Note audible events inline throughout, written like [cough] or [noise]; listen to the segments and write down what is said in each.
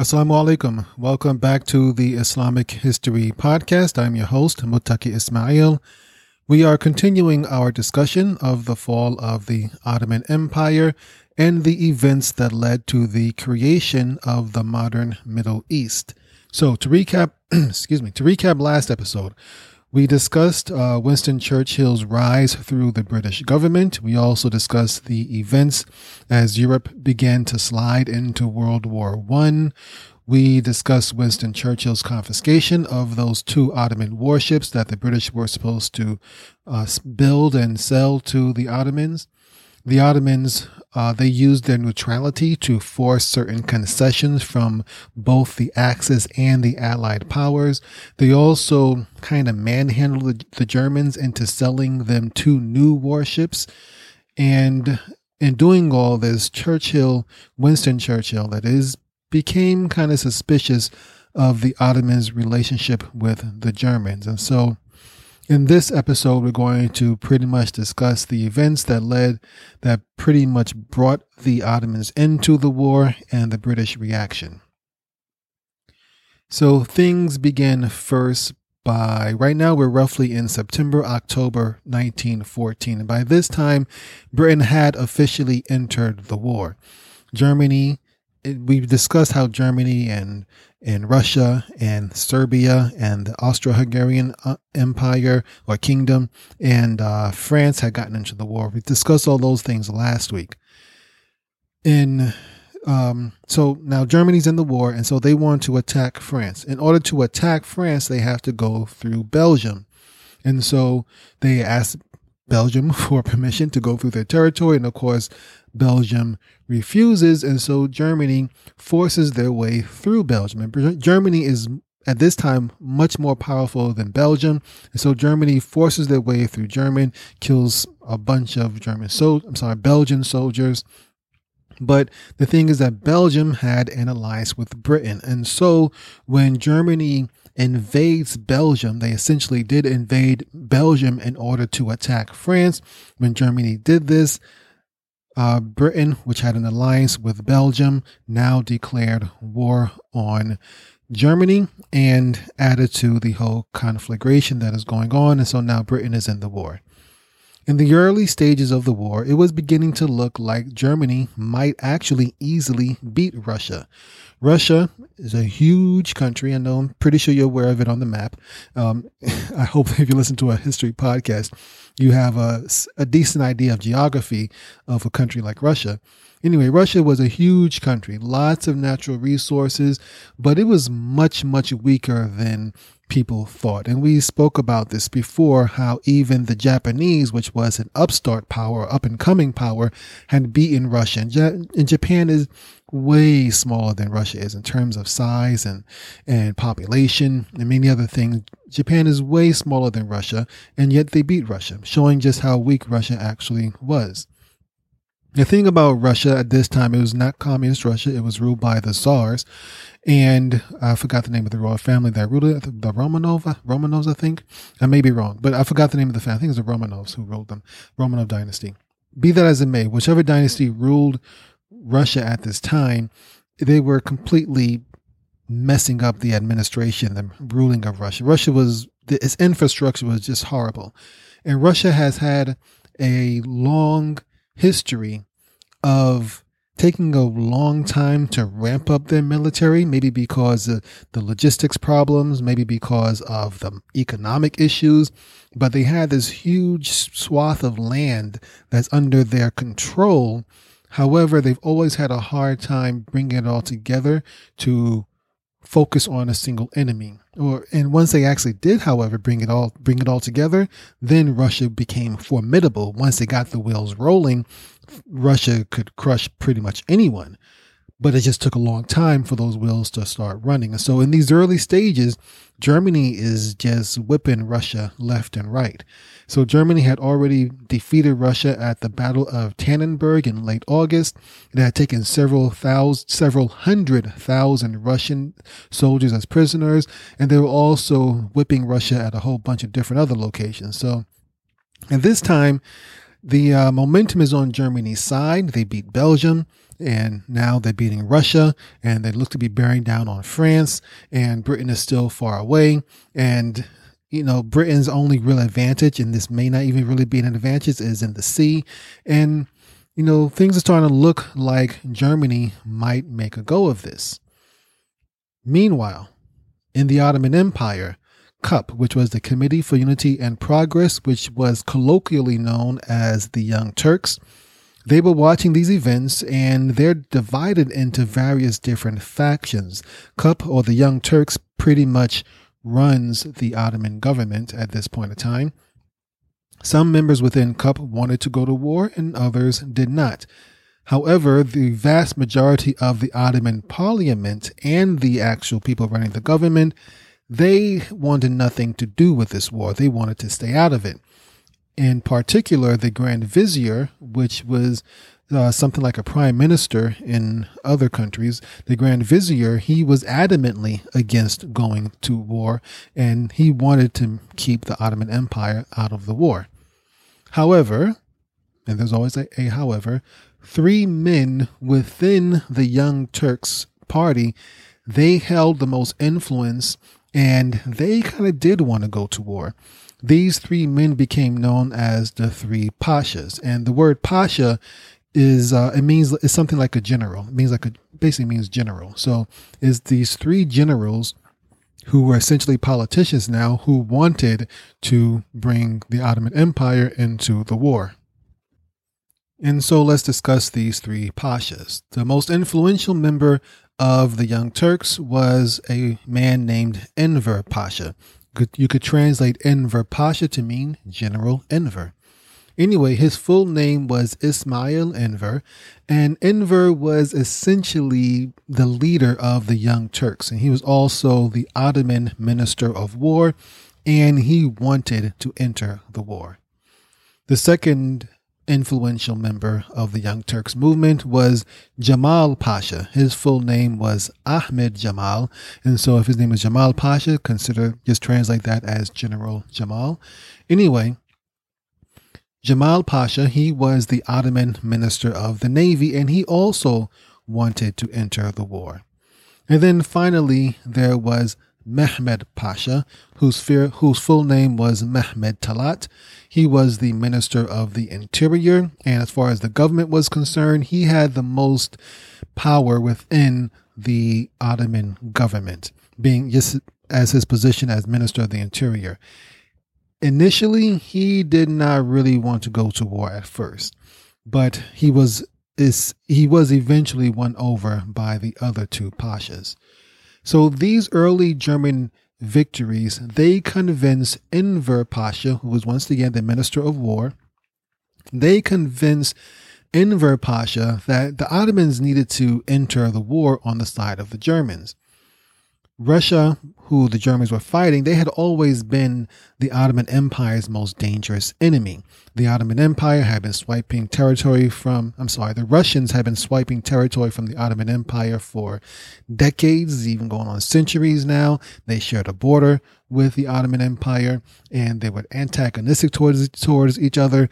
Assalamu alaikum. Welcome back to the Islamic History Podcast. I'm your host, Mutaki Ismail. We are continuing our discussion of the fall of the Ottoman Empire and the events that led to the creation of the modern Middle East. So, to recap, [clears throat] excuse me, to recap last episode, we discussed uh, Winston Churchill's rise through the British government. We also discussed the events as Europe began to slide into World War One. We discussed Winston Churchill's confiscation of those two Ottoman warships that the British were supposed to uh, build and sell to the Ottomans. The Ottomans uh, they used their neutrality to force certain concessions from both the Axis and the Allied powers. They also kind of manhandled the, the Germans into selling them two new warships. And in doing all this, Churchill, Winston Churchill, that is, became kind of suspicious of the Ottomans' relationship with the Germans. And so in this episode, we're going to pretty much discuss the events that led, that pretty much brought the Ottomans into the war and the British reaction. So things begin first by right now we're roughly in September, October 1914. And by this time, Britain had officially entered the war. Germany, we've discussed how Germany and in Russia and Serbia and the Austro-Hungarian uh, Empire or Kingdom and uh, France had gotten into the war. We discussed all those things last week. In um, so now Germany's in the war, and so they want to attack France. In order to attack France, they have to go through Belgium, and so they asked Belgium [laughs] for permission to go through their territory, and of course, Belgium refuses, and so Germany forces their way through Belgium. And Germany is at this time much more powerful than Belgium, and so Germany forces their way through German, kills a bunch of German so I'm sorry, Belgian soldiers. But the thing is that Belgium had an alliance with Britain, and so when Germany invades Belgium. They essentially did invade Belgium in order to attack France. When Germany did this, uh, Britain, which had an alliance with Belgium, now declared war on Germany and added to the whole conflagration that is going on. And so now Britain is in the war. In the early stages of the war, it was beginning to look like Germany might actually easily beat Russia. Russia is a huge country. I know I'm pretty sure you're aware of it on the map. Um, [laughs] I hope [laughs] if you listen to a history podcast, you have a, a decent idea of geography of a country like Russia. Anyway, Russia was a huge country, lots of natural resources, but it was much, much weaker than people thought. And we spoke about this before how even the Japanese, which was an upstart power, up and coming power, had beaten Russia. And, and Japan is way smaller than Russia is in terms of size and, and population and many other things. Japan is way smaller than Russia, and yet they beat Russia, showing just how weak Russia actually was. The thing about Russia at this time, it was not communist Russia. It was ruled by the Tsars. And I forgot the name of the royal family that ruled it. The Romanov, Romanovs, I think. I may be wrong, but I forgot the name of the family. I think it was the Romanovs who ruled them. Romanov dynasty. Be that as it may, whichever dynasty ruled Russia at this time, they were completely messing up the administration, the ruling of Russia. Russia was, its infrastructure was just horrible. And Russia has had a long history of taking a long time to ramp up their military, maybe because of the logistics problems, maybe because of the economic issues. But they had this huge swath of land that's under their control However, they've always had a hard time bringing it all together to focus on a single enemy. Or and once they actually did, however, bring it all bring it all together, then Russia became formidable. Once they got the wheels rolling, Russia could crush pretty much anyone but it just took a long time for those wheels to start running. And so in these early stages, Germany is just whipping Russia left and right. So Germany had already defeated Russia at the Battle of Tannenberg in late August. It had taken several thousand, several hundred thousand Russian soldiers as prisoners, and they were also whipping Russia at a whole bunch of different other locations. So at this time, The uh, momentum is on Germany's side. They beat Belgium and now they're beating Russia and they look to be bearing down on France and Britain is still far away and you know Britain's only real advantage and this may not even really be an advantage is in the sea and you know things are starting to look like Germany might make a go of this meanwhile in the Ottoman Empire CUP, which was the Committee for Unity and Progress, which was colloquially known as the Young Turks. They were watching these events and they're divided into various different factions. CUP, or the Young Turks, pretty much runs the Ottoman government at this point in time. Some members within CUP wanted to go to war and others did not. However, the vast majority of the Ottoman parliament and the actual people running the government they wanted nothing to do with this war. They wanted to stay out of it. In particular, the Grand Vizier, which was uh, something like a prime minister in other countries, the Grand Vizier, he was adamantly against going to war and he wanted to keep the Ottoman Empire out of the war. However, and there's always a, a however, three men within the Young Turks party, they held the most influence and they kind of did want to go to war. These three men became known as the three pashas, and the word pasha is uh, it means it's something like a general. It means like a basically means general. So is these three generals who were essentially politicians now who wanted to bring the Ottoman Empire into the war. And so let's discuss these three pashas. The most influential member of the Young Turks was a man named Enver Pasha. You could translate Enver Pasha to mean General Enver. Anyway, his full name was Ismail Enver, and Enver was essentially the leader of the Young Turks, and he was also the Ottoman Minister of War, and he wanted to enter the war. The second influential member of the Young Turks movement was Jamal Pasha. His full name was Ahmed Jamal. And so if his name is Jamal Pasha, consider just translate that as General Jamal. Anyway, Jamal Pasha, he was the Ottoman minister of the Navy and he also wanted to enter the war. And then finally, there was Mehmed Pasha, whose, fear, whose full name was Mehmed Talat. He was the Minister of the Interior, and as far as the government was concerned, he had the most power within the Ottoman government, being just as his position as Minister of the Interior. Initially, he did not really want to go to war at first, but he was is he was eventually won over by the other two pashas. So these early German victories, they convinced Enver Pasha, who was once again the Minister of War, they convinced Enver Pasha that the Ottomans needed to enter the war on the side of the Germans. Russia, who the Germans were fighting, they had always been the Ottoman Empire's most dangerous enemy. The Ottoman Empire had been swiping territory from, I'm sorry, the Russians had been swiping territory from the Ottoman Empire for decades, even going on centuries now. They shared a border with the Ottoman Empire and they were antagonistic towards, towards each other.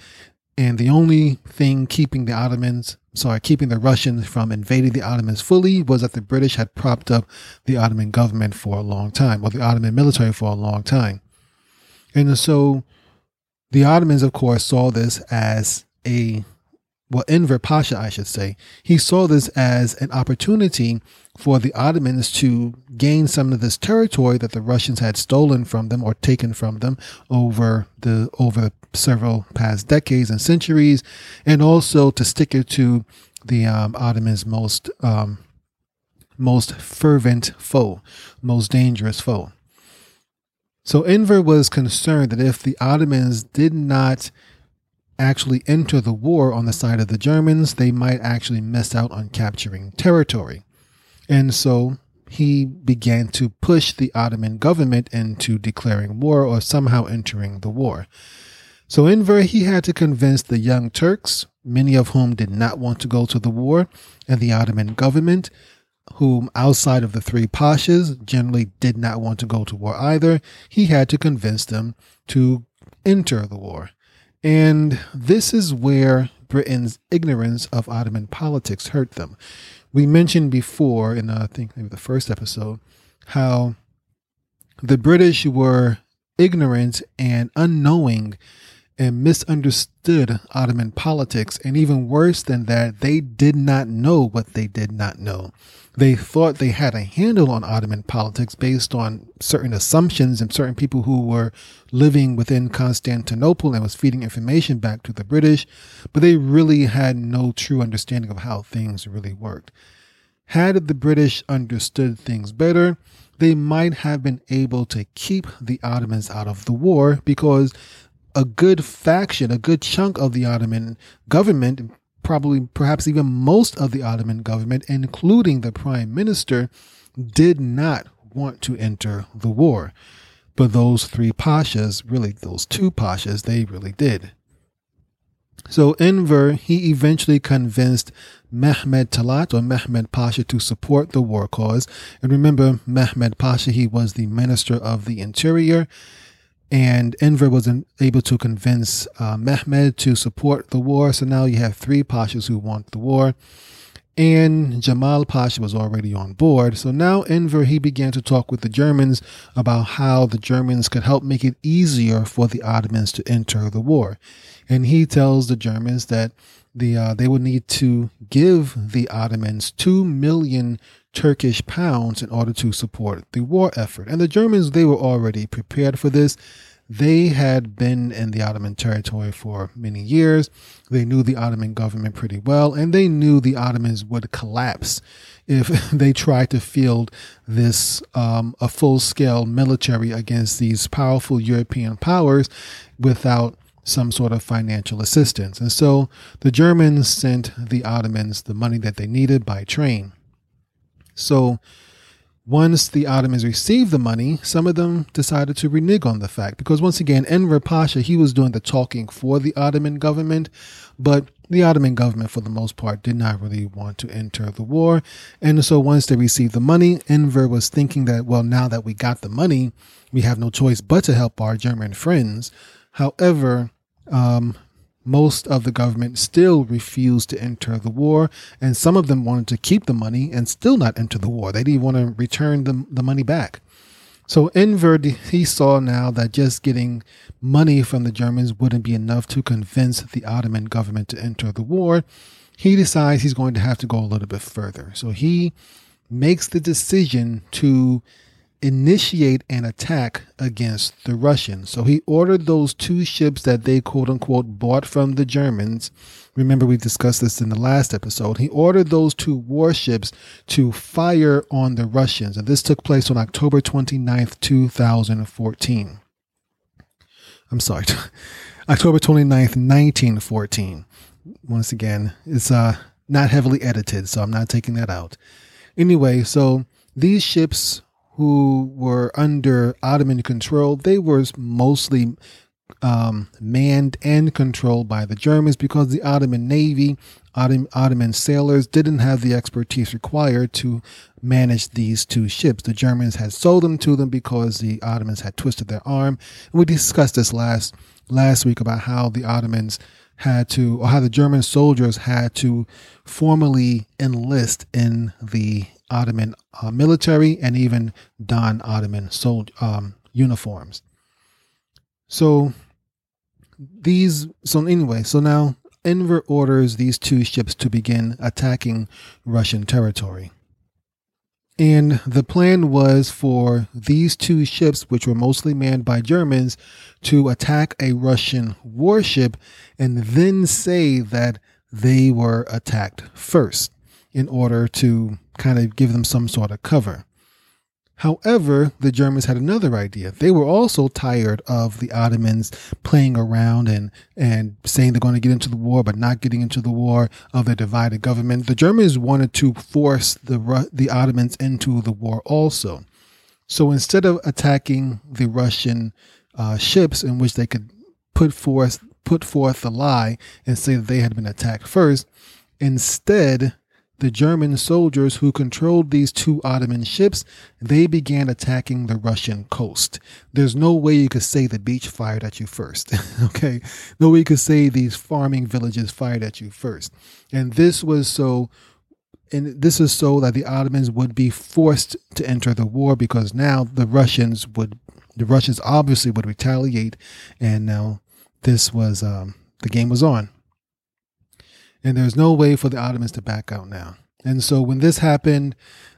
And the only thing keeping the Ottomans, sorry, uh, keeping the Russians from invading the Ottomans fully was that the British had propped up the Ottoman government for a long time, or the Ottoman military for a long time. And so the Ottomans, of course, saw this as a well, Enver Pasha, I should say, he saw this as an opportunity for the Ottomans to gain some of this territory that the Russians had stolen from them or taken from them over the over several past decades and centuries, and also to stick it to the um, Ottomans' most um, most fervent foe, most dangerous foe. So Enver was concerned that if the Ottomans did not actually enter the war on the side of the Germans, they might actually miss out on capturing territory. And so he began to push the Ottoman government into declaring war or somehow entering the war. So Enver, he had to convince the young Turks, many of whom did not want to go to the war, and the Ottoman government, whom outside of the three pashas generally did not want to go to war either, he had to convince them to enter the war. And this is where Britain's ignorance of Ottoman politics hurt them. We mentioned before in, uh, I think, maybe the first episode, how the British were ignorant and unknowing and misunderstood Ottoman politics. And even worse than that, they did not know what they did not know. They thought they had a handle on Ottoman politics based on certain assumptions and certain people who were living within Constantinople and was feeding information back to the British, but they really had no true understanding of how things really worked. Had the British understood things better, they might have been able to keep the Ottomans out of the war because a good faction, a good chunk of the Ottoman government, probably perhaps even most of the Ottoman government, including the prime minister, did not want to enter the war. But those three pashas, really those two pashas, they really did. So Enver, he eventually convinced Mehmed Talat or Mehmed Pasha to support the war cause. And remember, Mehmed Pasha, he was the Minister of the Interior. And Enver was able to convince uh, Mehmed to support the war. So now you have three Pashas who want the war. And Jamal Pasha was already on board. So now Enver, he began to talk with the Germans about how the Germans could help make it easier for the Ottomans to enter the war. And he tells the Germans that the uh, they would need to give the Ottomans two million Turkish pounds in order to support the war effort. And the Germans they were already prepared for this. They had been in the Ottoman territory for many years. They knew the Ottoman government pretty well, and they knew the Ottomans would collapse if [laughs] they tried to field this um, a full scale military against these powerful European powers without some sort of financial assistance. And so the Germans sent the Ottomans the money that they needed by train. So once the Ottomans received the money, some of them decided to renege on the fact because once again, Enver Pasha, he was doing the talking for the Ottoman government, but the Ottoman government, for the most part, did not really want to enter the war. And so once they received the money, Enver was thinking that, well, now that we got the money, we have no choice but to help our German friends. However, um, most of the government still refused to enter the war, and some of them wanted to keep the money and still not enter the war. They didn't want to return the, the money back. So Enver, he saw now that just getting money from the Germans wouldn't be enough to convince the Ottoman government to enter the war. He decides he's going to have to go a little bit further. So he makes the decision to initiate an attack against the Russians. So he ordered those two ships that they quote unquote bought from the Germans. Remember, we discussed this in the last episode. He ordered those two warships to fire on the Russians. And this took place on October 29th, 2014. I'm sorry, [laughs] October 29th, 1914. Once again, it's uh, not heavily edited, so I'm not taking that out. Anyway, so these ships who were under Ottoman control, they were mostly um, manned and controlled by the Germans because the Ottoman Navy, Ottoman, Ottoman sailors didn't have the expertise required to manage these two ships. The Germans had sold them to them because the Ottomans had twisted their arm. And we discussed this last last week about how the Ottomans had to, or how the German soldiers had to formally enlist in the Ottoman uh, military and even don Ottoman sold um, uniforms. So these, so anyway, so now Enver orders these two ships to begin attacking Russian territory. And the plan was for these two ships, which were mostly manned by Germans, to attack a Russian warship and then say that they were attacked first in order to kind of give them some sort of cover. However, the Germans had another idea. They were also tired of the Ottomans playing around and, and saying they're going to get into the war, but not getting into the war of the divided government. The Germans wanted to force the, the Ottomans into the war also. So instead of attacking the Russian uh, ships in which they could put forth, put forth the lie and say that they had been attacked first, instead the German soldiers who controlled these two Ottoman ships, they began attacking the Russian coast. There's no way you could say the beach fired at you first. [laughs] okay. No way you could say these farming villages fired at you first. And this was so and this is so that the Ottomans would be forced to enter the war because now the Russians would the Russians obviously would retaliate and now this was um, the game was on and there's no way for the Ottomans to back out now. And so when this happened,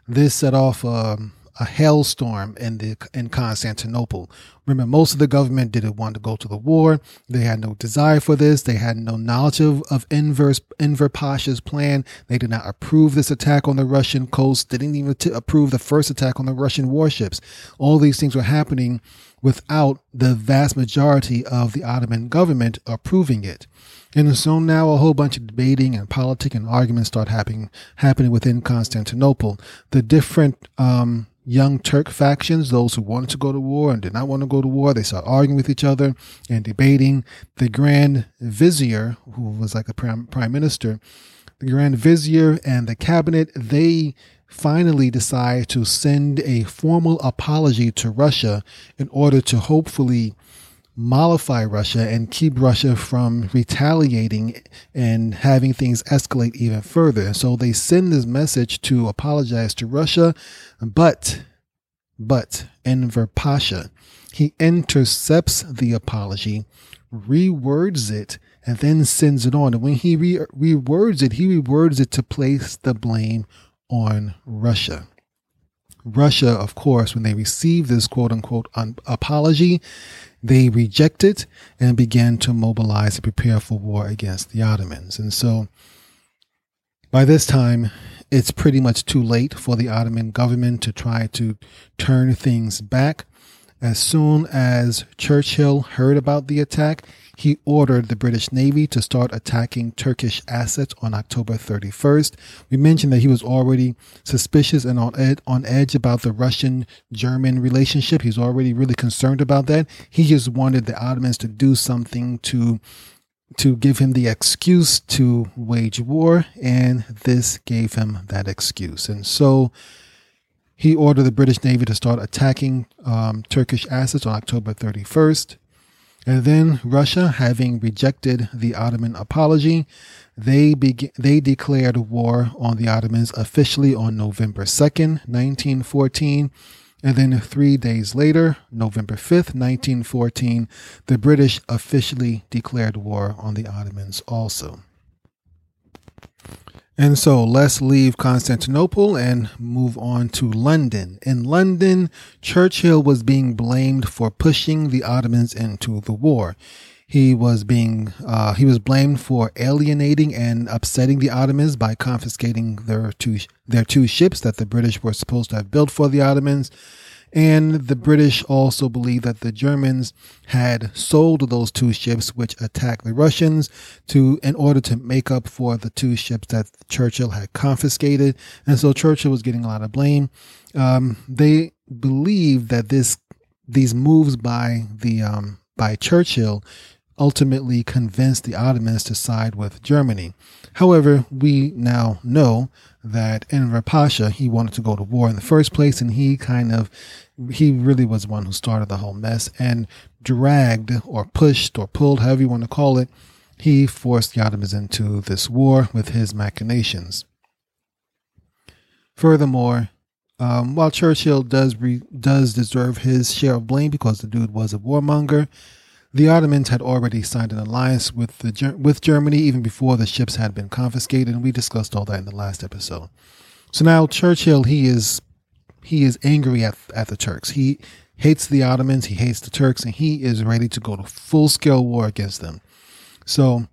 this set off um, a hailstorm in the in Constantinople. Remember, most of the government didn't want to go to the war. They had no desire for this. They had no knowledge of, of Enver, Enver Pasha's plan. They did not approve this attack on the Russian coast. They didn't even t- approve the first attack on the Russian warships. All these things were happening without the vast majority of the Ottoman government approving it. And so now a whole bunch of debating and politic and arguments start happening happening within Constantinople. The different um, young Turk factions, those who wanted to go to war and did not want to go to war, they start arguing with each other and debating. The Grand Vizier, who was like a prime, prime minister, the Grand Vizier and the cabinet, they finally decide to send a formal apology to Russia in order to hopefully mollify Russia and keep Russia from retaliating and having things escalate even further. So they send this message to apologize to Russia, but, but Enver Pasha, he intercepts the apology, rewords it, and then sends it on. And when he re- rewords it, he rewords it to place the blame on Russia. Russia, of course, when they received this quote unquote un- apology, they rejected and began to mobilize and prepare for war against the Ottomans. And so by this time, it's pretty much too late for the Ottoman government to try to turn things back. As soon as Churchill heard about the attack, he ordered the British Navy to start attacking Turkish assets on October 31st. We mentioned that he was already suspicious and on, ed- on edge about the Russian German relationship. He's already really concerned about that. He just wanted the Ottomans to do something to to give him the excuse to wage war, and this gave him that excuse. And so he ordered the British Navy to start attacking um, Turkish assets on October 31st. And then Russia, having rejected the Ottoman apology, they be- they declared war on the Ottomans officially on November 2nd, 1914. And then three days later, November 5th, 1914, the British officially declared war on the Ottomans also. And so let's leave Constantinople and move on to London. In London, Churchill was being blamed for pushing the Ottomans into the war. He was being uh, he was blamed for alienating and upsetting the Ottomans by confiscating their two their two ships that the British were supposed to have built for the Ottomans. And the British also believed that the Germans had sold those two ships which attacked the Russians to in order to make up for the two ships that Churchill had confiscated. And so Churchill was getting a lot of blame. Um, they believed that this these moves by the um, by Churchill ultimately convinced the Ottomans to side with Germany. However, we now know that Enver Pasha, he wanted to go to war in the first place, and he kind of, he really was the one who started the whole mess and dragged or pushed or pulled, however you want to call it, he forced the Ottomans into this war with his machinations. Furthermore, um, while Churchill does re- does deserve his share of blame because the dude was a warmonger, the Ottomans had already signed an alliance with the with Germany even before the ships had been confiscated, and we discussed all that in the last episode. So now Churchill, he is he is angry at at the Turks. He hates the Ottomans, he hates the Turks, and he is ready to go to full scale war against them. So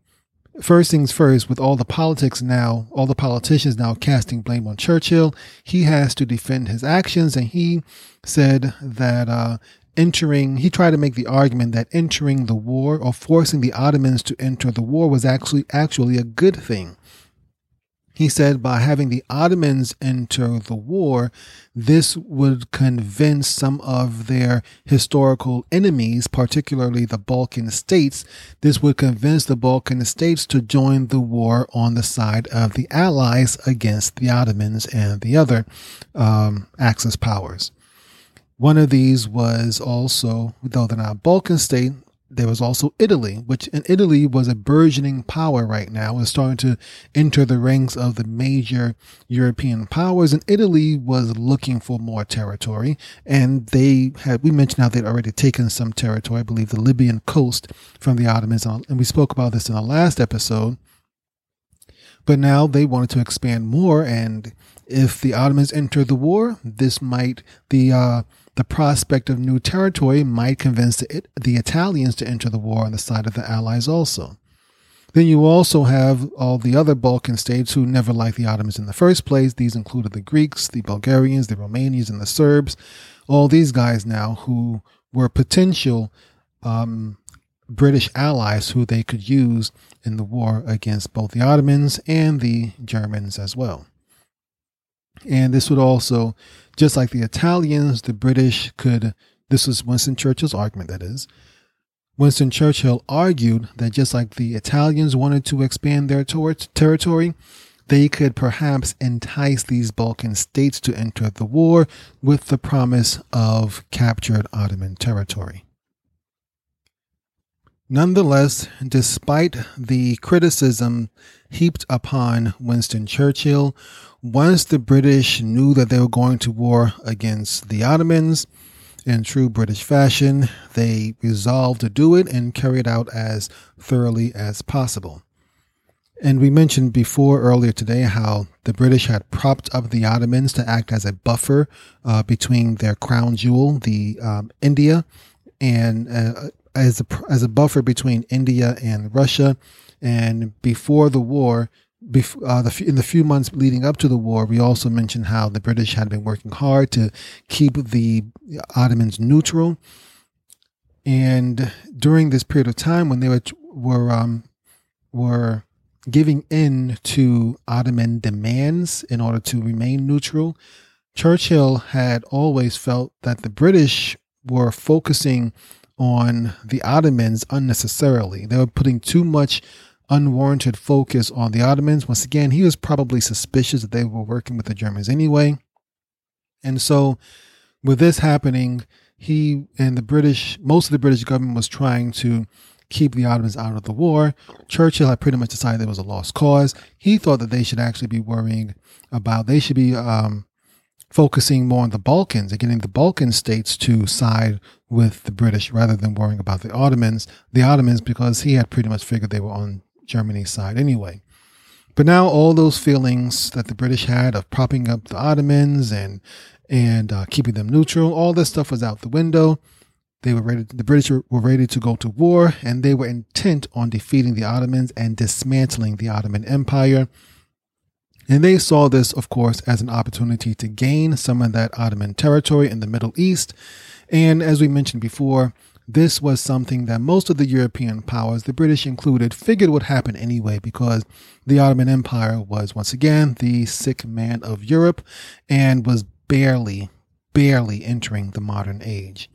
first things first, with all the politics now, all the politicians now casting blame on Churchill, he has to defend his actions, and he said that uh, entering, he tried to make the argument that entering the war or forcing the Ottomans to enter the war was actually actually a good thing. He said by having the Ottomans enter the war, this would convince some of their historical enemies, particularly the Balkan states, this would convince the Balkan states to join the war on the side of the Allies against the Ottomans and the other um, Axis powers. One of these was also, though they're not a Balkan state, there was also Italy, which in Italy was a burgeoning power right now, was starting to enter the ranks of the major European powers. And Italy was looking for more territory. And they had, we mentioned how they'd already taken some territory, I believe the Libyan coast from the Ottomans. And we spoke about this in the last episode. But now they wanted to expand more. And if the Ottomans enter the war, this might, the, uh, the prospect of new territory might convince the, Italians to enter the war on the side of the Allies also. Then you also have all the other Balkan states who never liked the Ottomans in the first place. These included the Greeks, the Bulgarians, the Romanians, and the Serbs. All these guys now who were potential um, British allies who they could use in the war against both the Ottomans and the Germans as well. And this would also just like the Italians, the British could, this was Winston Churchill's argument, that is. Winston Churchill argued that just like the Italians wanted to expand their ter- territory, they could perhaps entice these Balkan states to enter the war with the promise of captured Ottoman territory. Nonetheless, despite the criticism heaped upon Winston Churchill, once the British knew that they were going to war against the Ottomans, in true British fashion, they resolved to do it and carry it out as thoroughly as possible. And we mentioned before earlier today how the British had propped up the Ottomans to act as a buffer uh, between their crown jewel, the um, India, and uh, as a as a buffer between India and Russia. And before the war, before, uh, the, in the few months leading up to the war, we also mentioned how the British had been working hard to keep the Ottomans neutral. And during this period of time, when they were were um, were giving in to Ottoman demands in order to remain neutral, Churchill had always felt that the British were focusing on the Ottomans unnecessarily. They were putting too much unwarranted focus on the Ottomans. Once again, he was probably suspicious that they were working with the Germans anyway. And so, with this happening, he and the British, most of the British government was trying to keep the Ottomans out of the war. Churchill had pretty much decided it was a lost cause. He thought that they should actually be worrying about, they should be um, focusing more on the Balkans and getting the Balkan states to side with the British rather than worrying about the Ottomans. The Ottomans, because he had pretty much figured they were on Germany's side anyway. But now all those feelings that the British had of propping up the Ottomans and and uh, keeping them neutral, all this stuff was out the window. They were ready. The British were ready to go to war, and they were intent on defeating the Ottomans and dismantling the Ottoman Empire. And they saw this, of course, as an opportunity to gain some of that Ottoman territory in the Middle East. And as we mentioned before, this was something that most of the European powers, the British included, figured would happen anyway because the Ottoman Empire was once again the sick man of Europe and was barely, barely entering the modern age.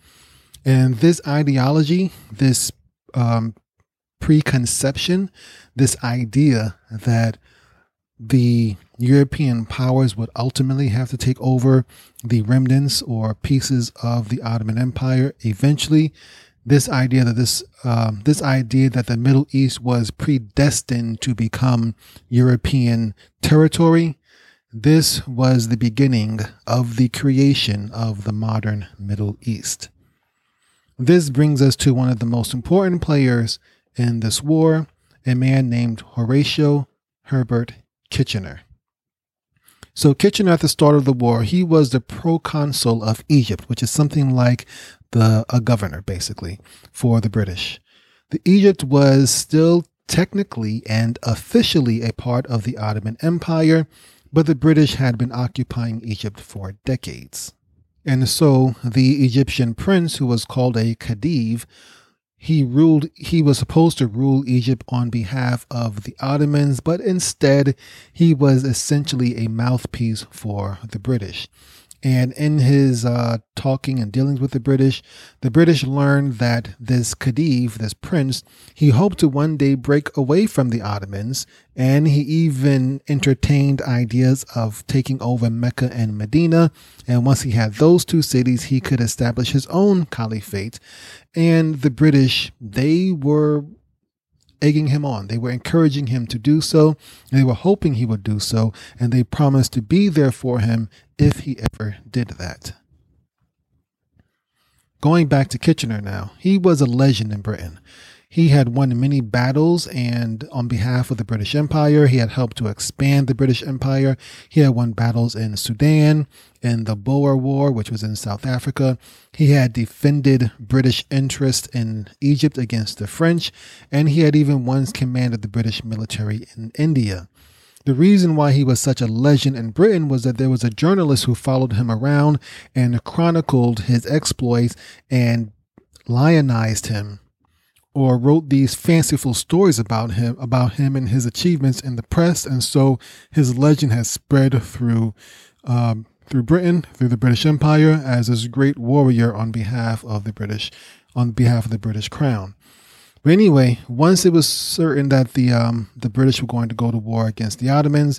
And this ideology, this um, preconception, this idea that the European powers would ultimately have to take over the remnants or pieces of the Ottoman Empire eventually. This idea that this um, this idea that the Middle East was predestined to become European territory, this was the beginning of the creation of the modern Middle East. This brings us to one of the most important players in this war, a man named Horatio Herbert Kitchener. So Kitchener at the start of the war, he was the proconsul of Egypt, which is something like the a governor basically for the British. The Egypt was still technically and officially a part of the Ottoman Empire, but the British had been occupying Egypt for decades. And so the Egyptian prince, who was called a Khedive, he ruled he was supposed to rule Egypt on behalf of the Ottomans, but instead he was essentially a mouthpiece for the British. And in his uh, talking and dealings with the British, the British learned that this Khedive, this prince, he hoped to one day break away from the Ottomans. And he even entertained ideas of taking over Mecca and Medina. And once he had those two cities, he could establish his own caliphate. And the British, they were egging him on. They were encouraging him to do so. they were hoping he would do so. And they promised to be there for him if he ever did that. Going back to Kitchener now, he was a legend in Britain. He had won many battles, and on behalf of the British Empire, he had helped to expand the British Empire. He had won battles in Sudan, in the Boer War, which was in South Africa. He had defended British interests in Egypt against the French, and he had even once commanded the British military in India. The reason why he was such a legend in Britain was that there was a journalist who followed him around and chronicled his exploits and lionized him or wrote these fanciful stories about him, about him and his achievements in the press, and so his legend has spread through um, through Britain, through the British Empire, as this great warrior on behalf of the British, on behalf of the British Crown. But anyway, once it was certain that the um, the British were going to go to war against the Ottomans,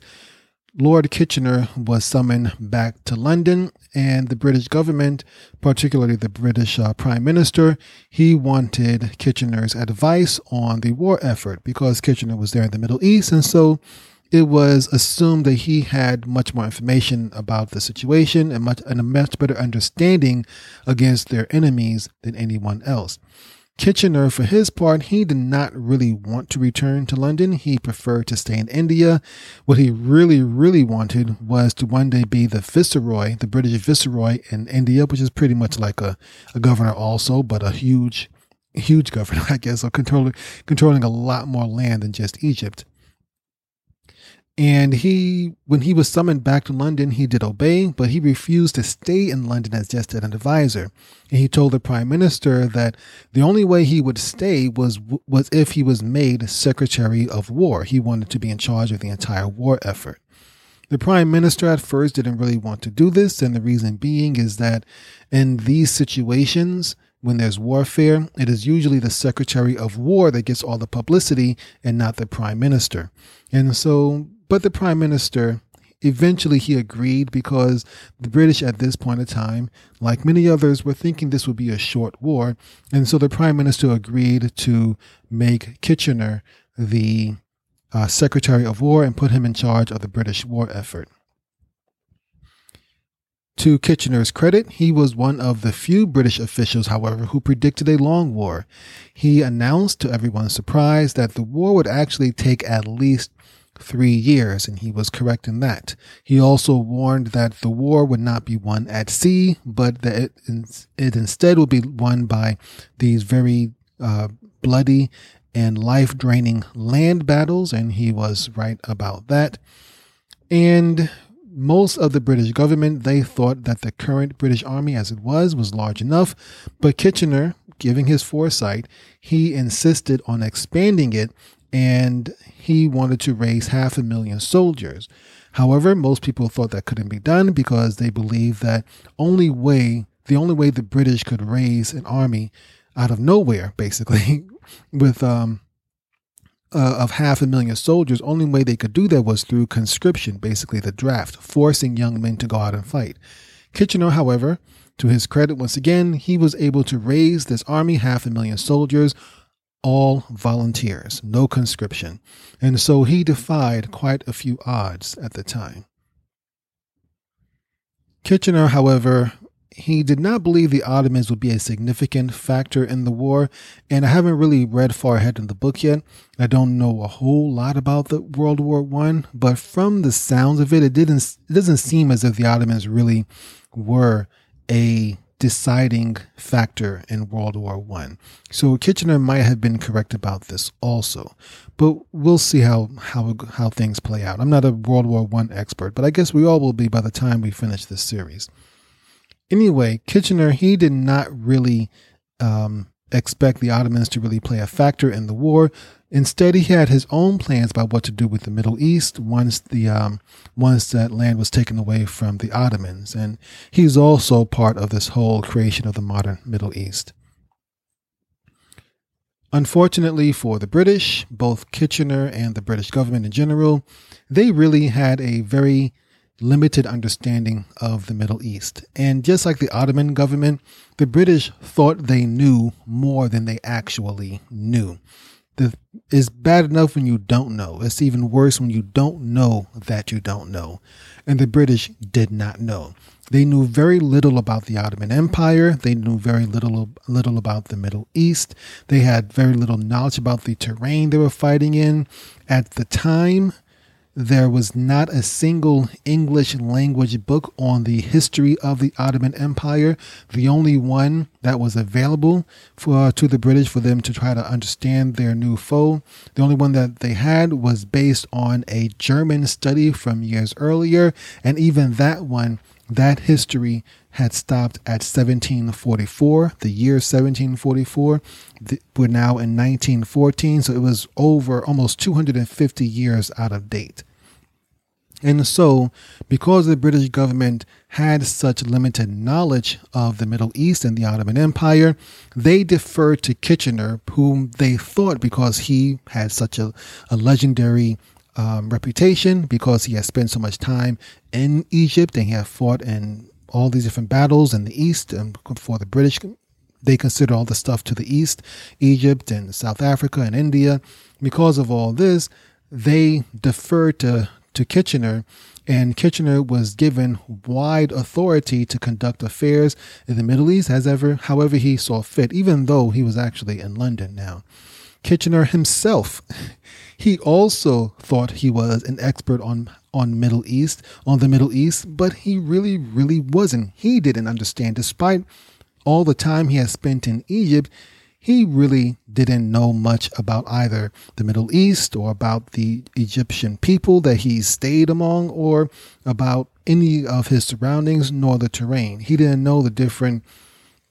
Lord Kitchener was summoned back to London, and the British government, particularly the British uh, Prime Minister, he wanted Kitchener's advice on the war effort because Kitchener was there in the Middle East, and so it was assumed that he had much more information about the situation and, much, and a much better understanding against their enemies than anyone else. Kitchener, for his part, he did not really want to return to London. He preferred to stay in India. What he really, really wanted was to one day be the viceroy, the British viceroy in India, which is pretty much like a, a governor also, but a huge, huge governor, [laughs] I guess, or controlling, controlling a lot more land than just Egypt. And he, when he was summoned back to London, he did obey, but he refused to stay in London as just an advisor. And he told the prime minister that the only way he would stay was was if he was made Secretary of War. He wanted to be in charge of the entire war effort. The prime minister at first didn't really want to do this, and the reason being is that in these situations, when there's warfare, it is usually the Secretary of War that gets all the publicity and not the prime minister. And so but the prime minister eventually he agreed because the British at this point in time, like many others, were thinking this would be a short war. And so the prime minister agreed to make Kitchener the uh, Secretary of War and put him in charge of the British war effort. To Kitchener's credit, he was one of the few British officials, however, who predicted a long war. He announced, to everyone's surprise, that the war would actually take at least three years, and he was correct in that. He also warned that the war would not be won at sea, but that it, it instead would be won by these very uh, bloody and life draining land battles, and he was right about that. And most of the British government, they thought that the current British army as it was was large enough, but Kitchener, giving his foresight, he insisted on expanding it and he wanted to raise half a million soldiers. However, most people thought that couldn't be done because they believed that only way the only way the British could raise an army out of nowhere, basically, [laughs] with um, uh, of half a million soldiers, only way they could do that was through conscription, basically the draft, forcing young men to go out and fight. Kitchener, however, to his credit, once again, he was able to raise this army half a million soldiers all volunteers, no conscription. And so he defied quite a few odds at the time. Kitchener, however, he did not believe the Ottomans would be a significant factor in the war, and I haven't really read far ahead in the book yet. I don't know a whole lot about the World War One, but from the sounds of it, it didn't it doesn't seem as if the Ottomans really were a deciding factor in World War One. So Kitchener might have been correct about this also, but we'll see how how how things play out. I'm not a World War One expert, but I guess we all will be by the time we finish this series. Anyway, Kitchener he did not really um, expect the Ottomans to really play a factor in the war. Instead, he had his own plans about what to do with the Middle East once the um, once that land was taken away from the Ottomans, and he's also part of this whole creation of the modern Middle East. Unfortunately for the British, both Kitchener and the British government in general, they really had a very limited understanding of the Middle East. And just like the Ottoman government, the British thought they knew more than they actually knew. The, it's bad enough when you don't know. It's even worse when you don't know that you don't know. And the British did not know. They knew very little about the Ottoman Empire. They knew very little little about the Middle East. They had very little knowledge about the terrain they were fighting in. At the time, there was not a single English language book on the history of the Ottoman Empire. The only one that was available for to the British for them to try to understand their new foe. The only one that they had was based on a German study from years earlier, and even that one, that history had stopped at 1744, the year 1744. We're now in 1914, so it was over almost 250 years out of date. And so, because the British government had such limited knowledge of the Middle East and the Ottoman Empire, they deferred to Kitchener, whom they thought, because he had such a, a legendary um, reputation, because he had spent so much time in Egypt and he had fought in all these different battles in the East and for the British. They consider all the stuff to the East, Egypt and South Africa and India. Because of all this, they defer to, to Kitchener, and Kitchener was given wide authority to conduct affairs in the Middle East as ever, however he saw fit, even though he was actually in London now. Kitchener himself, he also thought he was an expert on on Middle East, on the Middle East, but he really, really wasn't. He didn't understand. Despite all the time he had spent in Egypt, he really didn't know much about either the Middle East or about the Egyptian people that he stayed among or about any of his surroundings nor the terrain. He didn't know the different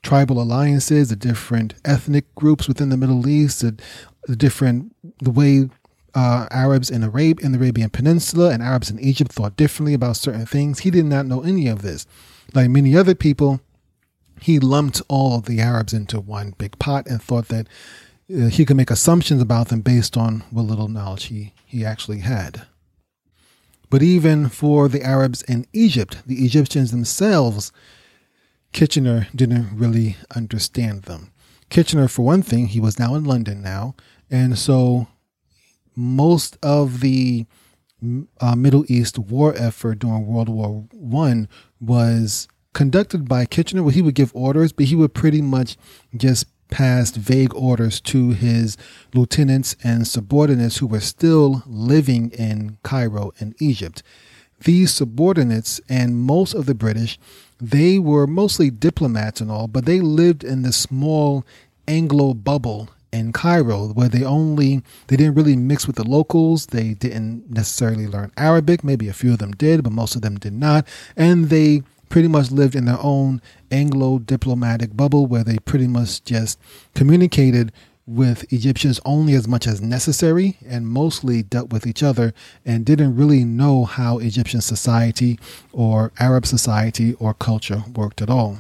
tribal alliances, the different ethnic groups within the Middle East, the, the different the way uh, Arabs in, Arab- in the Arabian Peninsula and Arabs in Egypt thought differently about certain things. He did not know any of this. Like many other people, he lumped all of the Arabs into one big pot and thought that uh, he could make assumptions about them based on what little knowledge he, he actually had. But even for the Arabs in Egypt, the Egyptians themselves, Kitchener didn't really understand them. Kitchener, for one thing, he was now in London now, and so most of the uh, Middle East war effort during World War One was conducted by Kitchener, where he would give orders, but he would pretty much just pass vague orders to his lieutenants and subordinates who were still living in Cairo and Egypt. These subordinates and most of the British, they were mostly diplomats and all, but they lived in this small Anglo bubble in Cairo where they only they didn't really mix with the locals. They didn't necessarily learn Arabic. Maybe a few of them did, but most of them did not. And they pretty much lived in their own Anglo diplomatic bubble where they pretty much just communicated with Egyptians only as much as necessary and mostly dealt with each other and didn't really know how Egyptian society or Arab society or culture worked at all.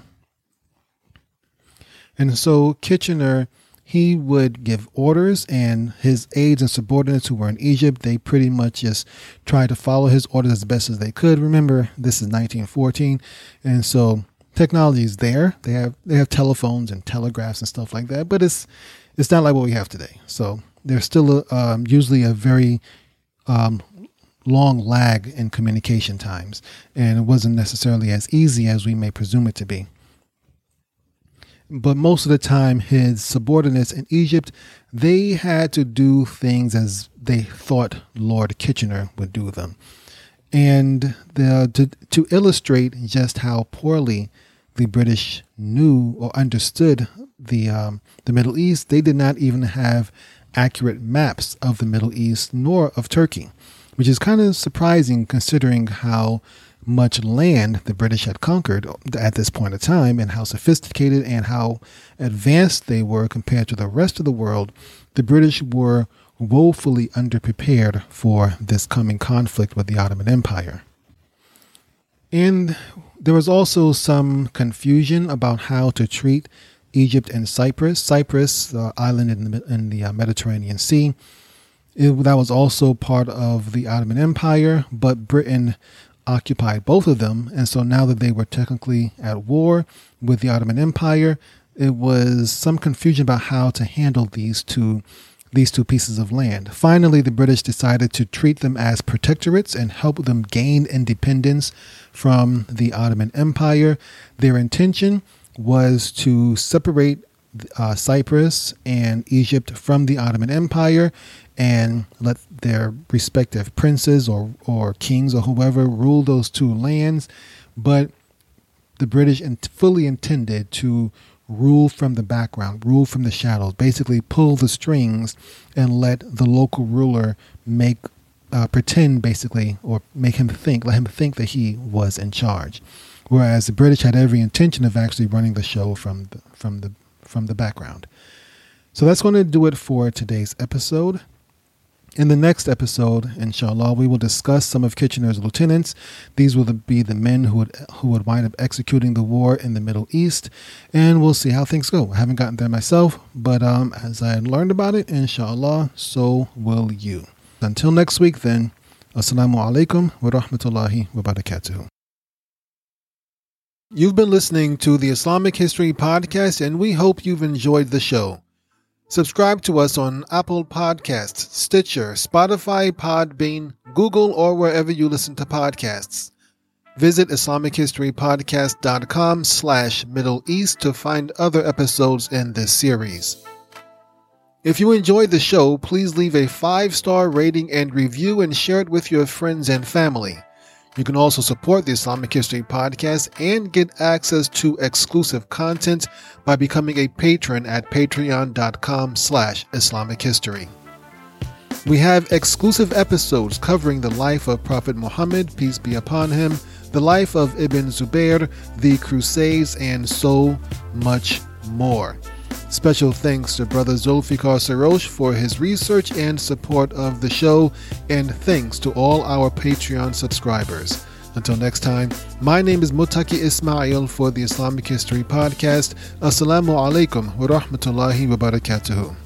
And so Kitchener he would give orders and his aides and subordinates who were in Egypt, they pretty much just tried to follow his orders as best as they could. Remember, this is 1914. And so technology is there. They have, they have telephones and telegraphs and stuff like that, but it's, it's not like what we have today. So there's still a, um, usually a very, um, long lag in communication times, and it wasn't necessarily as easy as we may presume it to be but most of the time his subordinates in Egypt they had to do things as they thought Lord Kitchener would do them. And the, to, to illustrate just how poorly the British knew or understood the um, the Middle East, they did not even have accurate maps of the Middle East nor of Turkey, which is kind of surprising considering how much land the British had conquered at this point of time and how sophisticated and how advanced they were compared to the rest of the world, the British were woefully underprepared for this coming conflict with the Ottoman Empire. And there was also some confusion about how to treat Egypt and Cyprus. Cyprus, the island in the, in the uh, Mediterranean Sea, it, that was also part of the Ottoman Empire, but Britain occupied both of them. And so now that they were technically at war with the Ottoman Empire, it was some confusion about how to handle these two these two pieces of land. Finally, the British decided to treat them as protectorates and help them gain independence from the Ottoman Empire. Their intention was to separate uh, Cyprus and Egypt from the Ottoman Empire and let their respective princes or, or kings or whoever rule those two lands. But the British fully intended to rule from the background, rule from the shadows, basically pull the strings and let the local ruler make uh, pretend basically or make him think, let him think that he was in charge. Whereas the British had every intention of actually running the show from the, from the from the background. So that's going to do it for today's episode. In the next episode, inshallah, we will discuss some of Kitchener's lieutenants. These will be the men who would who would wind up executing the war in the Middle East, and we'll see how things go. I haven't gotten there myself, but um, as I learned about it, inshallah, so will you. Until next week, then, assalamu alaikum wa rahmatullahi wa barakatuh. You've been listening to the Islamic History Podcast, and we hope you've enjoyed the show. Subscribe to us on Apple Podcasts, Stitcher, Spotify, Podbean, Google, or wherever you listen to podcasts. Visit IslamicHistoryPodcast.com slash Middle East to find other episodes in this series. If you enjoyed the show, please leave a five-star rating and review and share it with your friends and family. You can also support the Islamic History Podcast and get access to exclusive content by becoming a patron at patreon.com slash Islamic History. We have exclusive episodes covering the life of Prophet Muhammad, peace be upon him, the life of Ibn Zubayr, the Crusades, and so much more. Special thanks to Brother Zulfikar Sarosh for his research and support of the show, and thanks to all our Patreon subscribers. Until next time, my name is Mutaki Ismail for the Islamic History Podcast. Assalamu alaikum wa rahmatullahi wa barakatuhu.